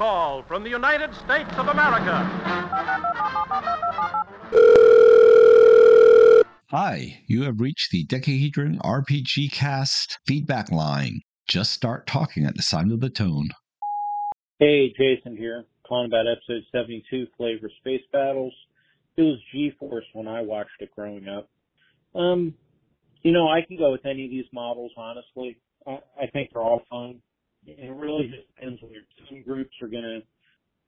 call from the United States of America. Hi, you have reached the Dekahedron RPG Cast feedback line. Just start talking at the sound of the tone. Hey, Jason here, calling about episode 72, Flavor Space Battles. It was G-Force when I watched it growing up. Um, you know, I can go with any of these models, honestly. I, I think they're all fun. It really just depends on your team groups are going to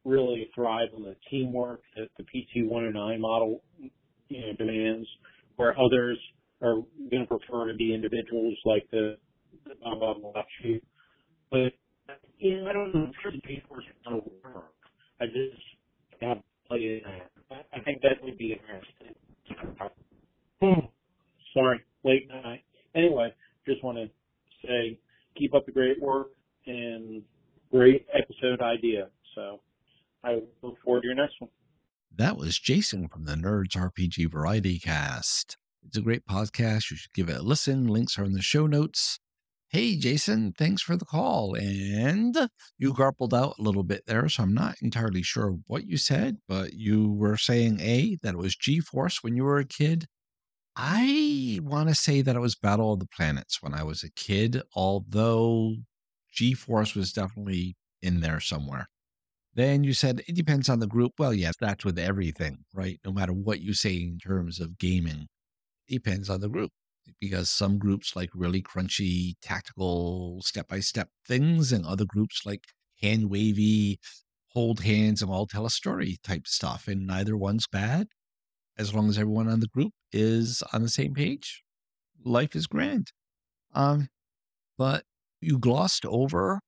really thrive on the teamwork that the PT-109 model, you know, demands, where others are going to prefer to be individuals like the, the Sheep. But, you know, I don't know if the G-Force is going to work. I just have to play it. I think that would be interesting. Hmm. Sorry, late night. Anyway, just want to say keep up the great work and great episode idea. So I look forward to your next one. That was Jason from the Nerds RPG Variety Cast. It's a great podcast. You should give it a listen. Links are in the show notes. Hey, Jason, thanks for the call. And you garbled out a little bit there, so I'm not entirely sure what you said, but you were saying A, that it was G Force when you were a kid. I want to say that it was Battle of the Planets when I was a kid, although G Force was definitely in there somewhere. Then you said it depends on the group. Well, yes, that's with everything, right? No matter what you say in terms of gaming, depends on the group because some groups like really crunchy tactical step by step things, and other groups like hand wavy, hold hands and all tell a story type stuff. And neither one's bad as long as everyone on the group is on the same page. Life is grand. Um, but you glossed over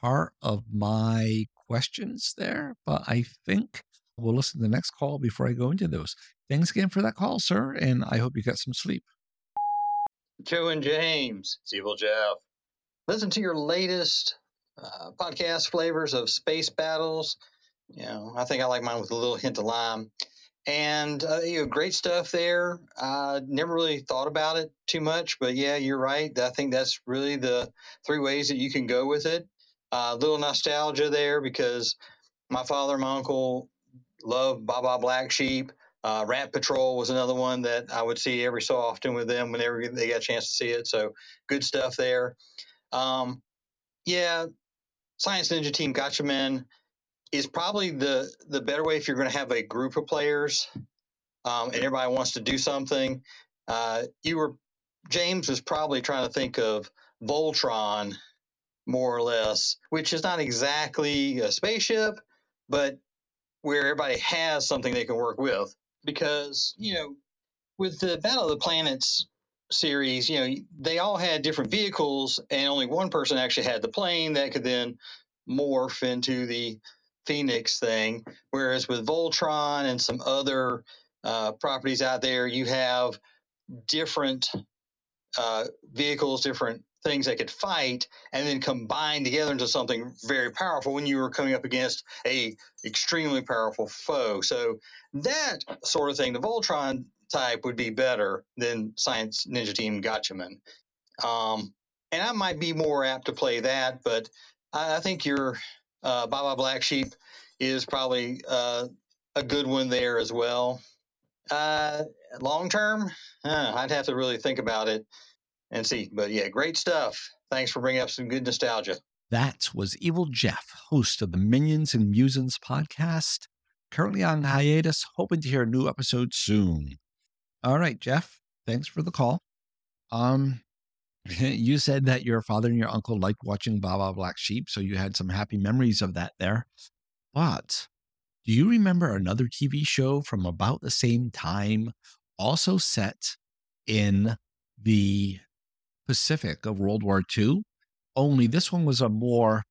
part of my questions there, but I think we'll listen to the next call before I go into those. Thanks again for that call, sir, and I hope you got some sleep. Joe and James, it's Evil Jeff. Listen to your latest uh, podcast flavors of space battles. You know, I think I like mine with a little hint of lime. And uh, you know, great stuff there. I never really thought about it too much, but yeah, you're right. I think that's really the three ways that you can go with it. A uh, little nostalgia there because my father and my uncle loved Baa Baa Black Sheep. Uh, Rat Patrol was another one that I would see every so often with them whenever they got a chance to see it. So good stuff there. Um, yeah, Science Ninja Team Gatchaman is probably the the better way if you're going to have a group of players um, and everybody wants to do something. Uh, you were James was probably trying to think of Voltron more or less, which is not exactly a spaceship, but where everybody has something they can work with. Because you know, with the Battle of the Planets series, you know, they all had different vehicles, and only one person actually had the plane that could then morph into the Phoenix thing. Whereas with Voltron and some other uh, properties out there, you have different uh, vehicles, different things that could fight, and then combine together into something very powerful when you were coming up against a extremely powerful foe. So that sort of thing, the Voltron type would be better than Science Ninja Team Gatchaman. Um, and I might be more apt to play that, but I, I think you're uh, Baa Baa Black Sheep is probably uh, a good one there as well. Uh, long term, uh, I'd have to really think about it and see. But yeah, great stuff. Thanks for bringing up some good nostalgia. That was Evil Jeff, host of the Minions and Musings podcast, currently on hiatus, hoping to hear a new episode soon. All right, Jeff, thanks for the call. Um, you said that your father and your uncle liked watching Baa Baa Black Sheep, so you had some happy memories of that there. But do you remember another TV show from about the same time, also set in the Pacific of World War II? Only this one was a more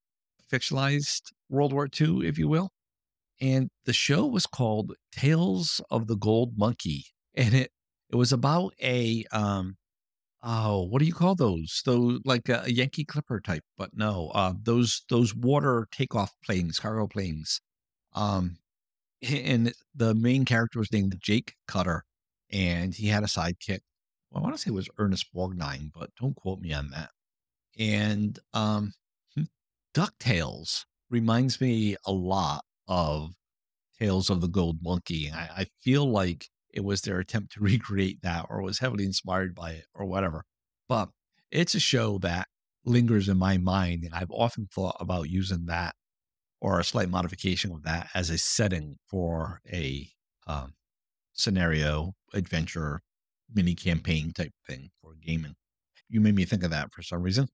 fictionalized World War II, if you will. And the show was called Tales of the Gold Monkey. And it, it was about a um, oh, what do you call those? Those like a, Yankee Clipper type, but no, uh, those those water takeoff planes, cargo planes. Um, and the main character was named Jake Cutter, and he had a sidekick. Well, I want to say it was Ernest Borgnine, but don't quote me on that. And um, hmm, Ducktales reminds me a lot of Tales of the Gold Monkey. I, I feel like it was their attempt to recreate that or was heavily inspired by it or whatever. But it's a show that lingers in my mind. And I've often thought about using that or a slight modification of that as a setting for a um, scenario, adventure, mini campaign type thing for gaming. You made me think of that for some reason.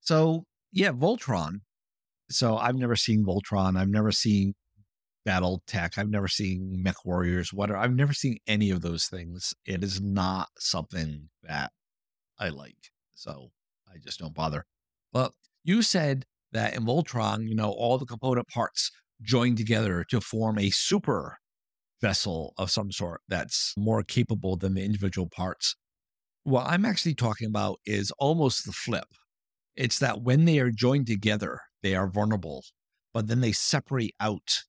So, yeah, Voltron. So, I've never seen Voltron. I've never seen Battle Tech. I've never seen Mech Warriors. Whatever. I've never seen any of those things. It is not something that I like. So, I just don't bother. But you said that in Voltron, you know, all the component parts join together to form a super vessel of some sort that's more capable than the individual parts. What I'm actually talking about is almost the flip. It's that when they are joined together, they are vulnerable, but then they separate out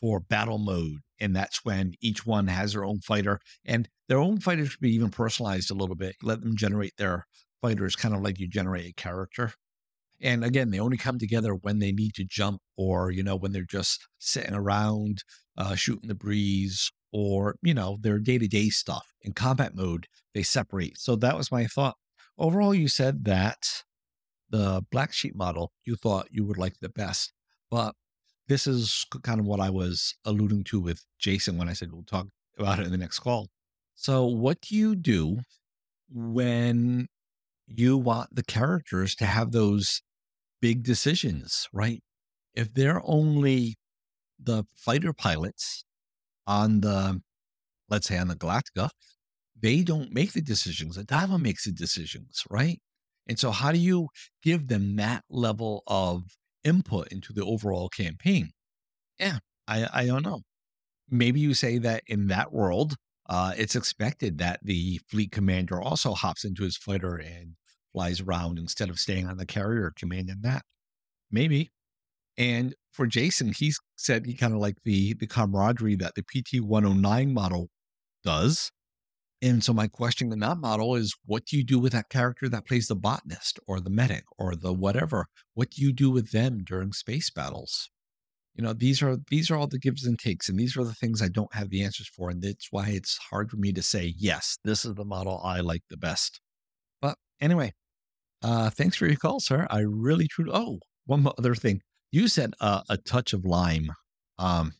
for battle mode. And that's when each one has their own fighter, and their own fighters can be even personalized a little bit. Let them generate their fighters kind of like you generate a character. And again, they only come together when they need to jump or, you know, when they're just sitting around uh, shooting the breeze or, you know, their day to day stuff. In combat mode, they separate. So that was my thought. Overall, you said that the black sheep model you thought you would like the best. But this is kind of what I was alluding to with Jason when I said we'll talk about it in the next call. So, what do you do when you want the characters to have those big decisions, right? If they're only the fighter pilots on the, let's say on the Galactica, they don't make the decisions. The Adama makes the decisions, right? And so, how do you give them that level of input into the overall campaign? Yeah, I, I don't know. Maybe you say that in that world, uh, it's expected that the fleet commander also hops into his fighter and flies around instead of staying on the carrier commanding that. Maybe. And for Jason, he said he kind of like the the camaraderie that the PT 109 model does. And so my question in that model is what do you do with that character that plays the botanist or the medic or the whatever? What do you do with them during space battles? You know, these are these are all the gives and takes, and these are the things I don't have the answers for. And that's why it's hard for me to say, yes, this is the model I like the best. But anyway, uh, thanks for your call, sir. I really truly. Oh, one other thing. You said uh, a touch of lime. Um,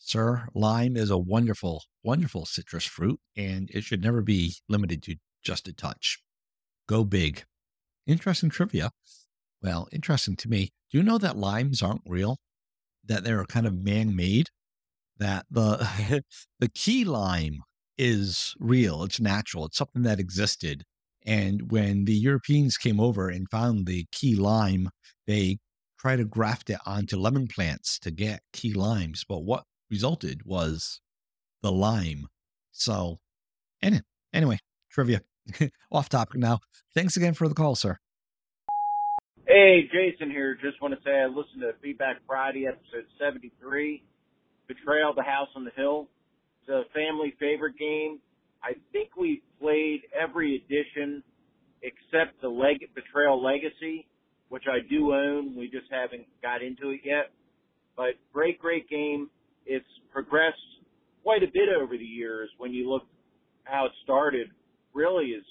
sir, lime is a wonderful, wonderful citrus fruit, and it should never be limited to just a touch. Go big. Interesting trivia. Well, interesting to me. Do you know that limes aren't real? That they're kind of man-made? That the the key lime is real. It's natural. It's something that existed and when the Europeans came over and found the key lime, they tried to graft it onto lemon plants to get key limes. But what resulted was the lime. So, anyway, anyway trivia. Off topic now. Thanks again for the call, sir. Hey, Jason here. Just want to say I listened to Feedback Friday, episode 73, Betrayal of the House on the Hill. It's a family favorite game. I think we played every edition except the Leg- Betrayal Legacy, which I do own. We just haven't got into it yet. But great, great game. It's progressed quite a bit over the years when you look how it started. Really is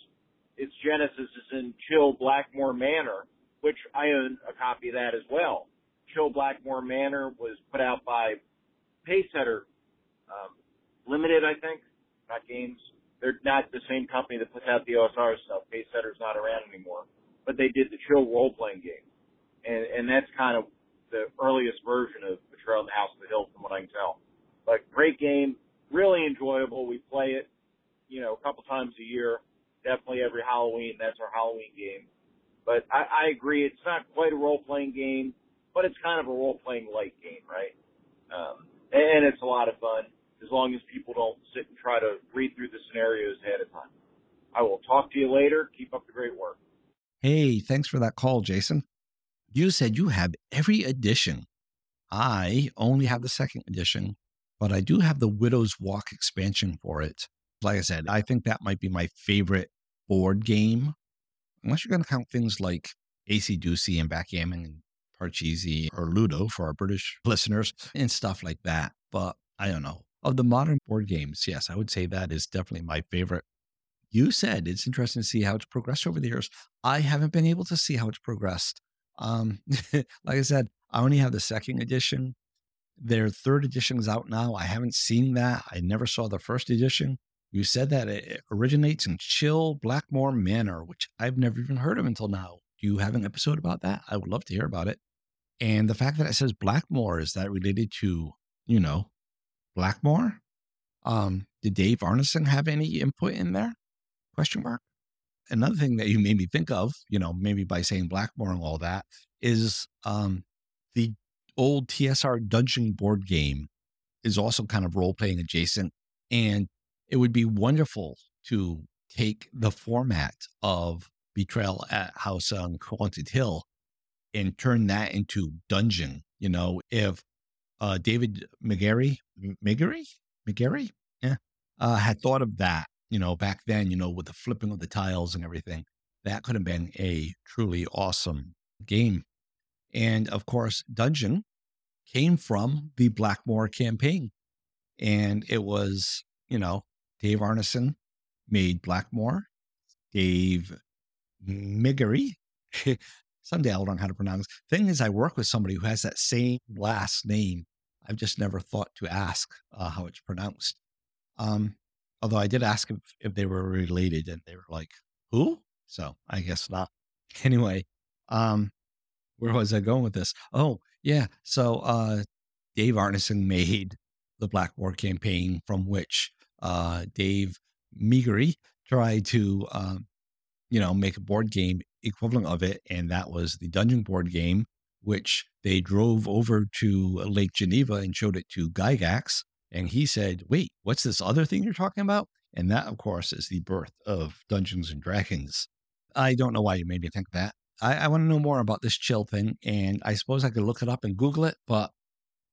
its genesis is in Chill Blackmore Manor, which I own a copy of that as well. Chill Blackmore Manor was put out by Pacesetter um, Limited, I think, not games they're not the same company that puts out the OSR stuff. Pacesetter's not around anymore, but they did the Chill role playing game, and and that's kind of the earliest version of In the House of the Hill, from what I can tell. But great game, really enjoyable. We play it, you know, a couple times a year. Definitely every Halloween. That's our Halloween game. But I, I agree, it's not quite a role playing game, but it's kind of a role playing light game, right? Um, and it's a lot of fun as long as people don't sit and try to read through the scenarios ahead of time. I will talk to you later. Keep up the great work. Hey, thanks for that call, Jason. You said you have every edition. I only have the second edition, but I do have the Widow's Walk expansion for it. Like I said, I think that might be my favorite board game, unless you're going to count things like Acey Deucey and Backgammon and Parcheesi or Ludo for our British listeners and stuff like that. But I don't know. Of the modern board games, yes, I would say that is definitely my favorite. You said it's interesting to see how it's progressed over the years. I haven't been able to see how it's progressed. Um, like I said, I only have the second edition. Their third edition is out now. I haven't seen that. I never saw the first edition. You said that it originates in Chill Blackmore Manor, which I've never even heard of until now. Do you have an episode about that? I would love to hear about it. And the fact that it says Blackmoor, is that related to, you know, Blackmore? Um, did Dave Arneson have any input in there? Question mark. Another thing that you made me think of, you know, maybe by saying Blackmore and all that, is um, the old TSR dungeon board game is also kind of role playing adjacent. And it would be wonderful to take the format of Betrayal at House on Haunted Hill and turn that into dungeon. You know, if uh, David McGarry, McGarry, McGarry, yeah, uh, had thought of that, you know, back then, you know, with the flipping of the tiles and everything, that could have been a truly awesome game. And of course, Dungeon came from the Blackmoor campaign. And it was, you know, Dave Arneson made Blackmoor, Dave Miggery. Someday I'll learn how to pronounce. Thing is, I work with somebody who has that same last name. I've just never thought to ask uh, how it's pronounced. Um, although I did ask if, if they were related, and they were like, "Who?" So I guess not. Anyway, um, where was I going with this? Oh, yeah. So uh, Dave Arneson made the Blackmoor campaign, from which uh, Dave Meagery tried to, um, you know, make a board game equivalent of it, and that was the Dungeon board game, which they drove over to Lake Geneva and showed it to Gygax, and he said, "Wait, what's this other thing you're talking about?" And that, of course, is the birth of Dungeons and Dragons. I don't know why you made me think that. I, I want to know more about this chill thing, and I suppose I could look it up and Google it, but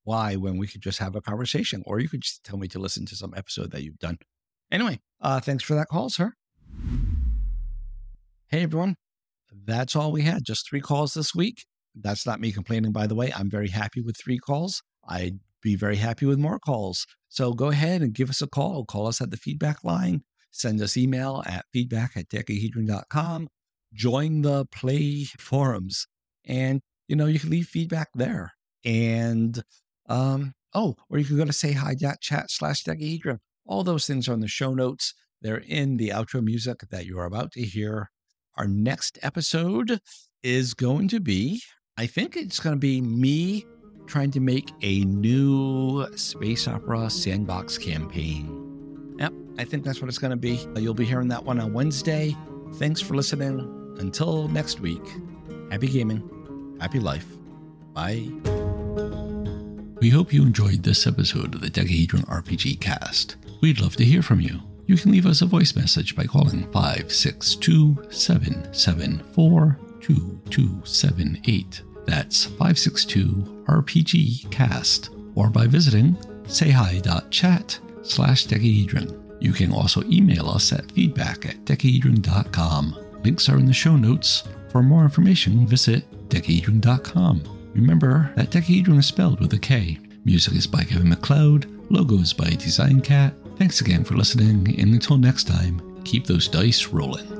why when we could just have a conversation? Or you could just tell me to listen to some episode that you've done. Anyway, uh, thanks for that call, sir. Hey, everyone. That's all we had. Just three calls this week. That's not me complaining, by the way. I'm very happy with three calls. I'd be very happy with more calls. So go ahead and give us a call. Call us at the feedback line. Send us email at feedback at dekahedron.com join the play forums and you know you can leave feedback there. And um oh or you can go to say hi chat slash dekahedron all those things are in the show notes. They're in the outro music that you are about to hear. Our next episode is going to be i think it's going to be me trying to make a new space opera sandbox campaign. Yep i think that's what it's going to be. You'll be hearing that one on wednesday thanks for listening until next week, happy gaming, happy life. Bye. We hope you enjoyed this episode of the Dekahedron RPG cast. We'd love to hear from you. You can leave us a voice message by calling 562 774 2278. That's 562 RPG cast. Or by visiting sayhi.chat slash dekahedron. You can also email us at feedback at dekahedron.com. Links are in the show notes. For more information, visit dekahedron.com. Remember that Dekahedron is spelled with a K. Music is by Kevin MacLeod, logos by DesignKat. Thanks again for listening, and until next time, keep those dice rolling.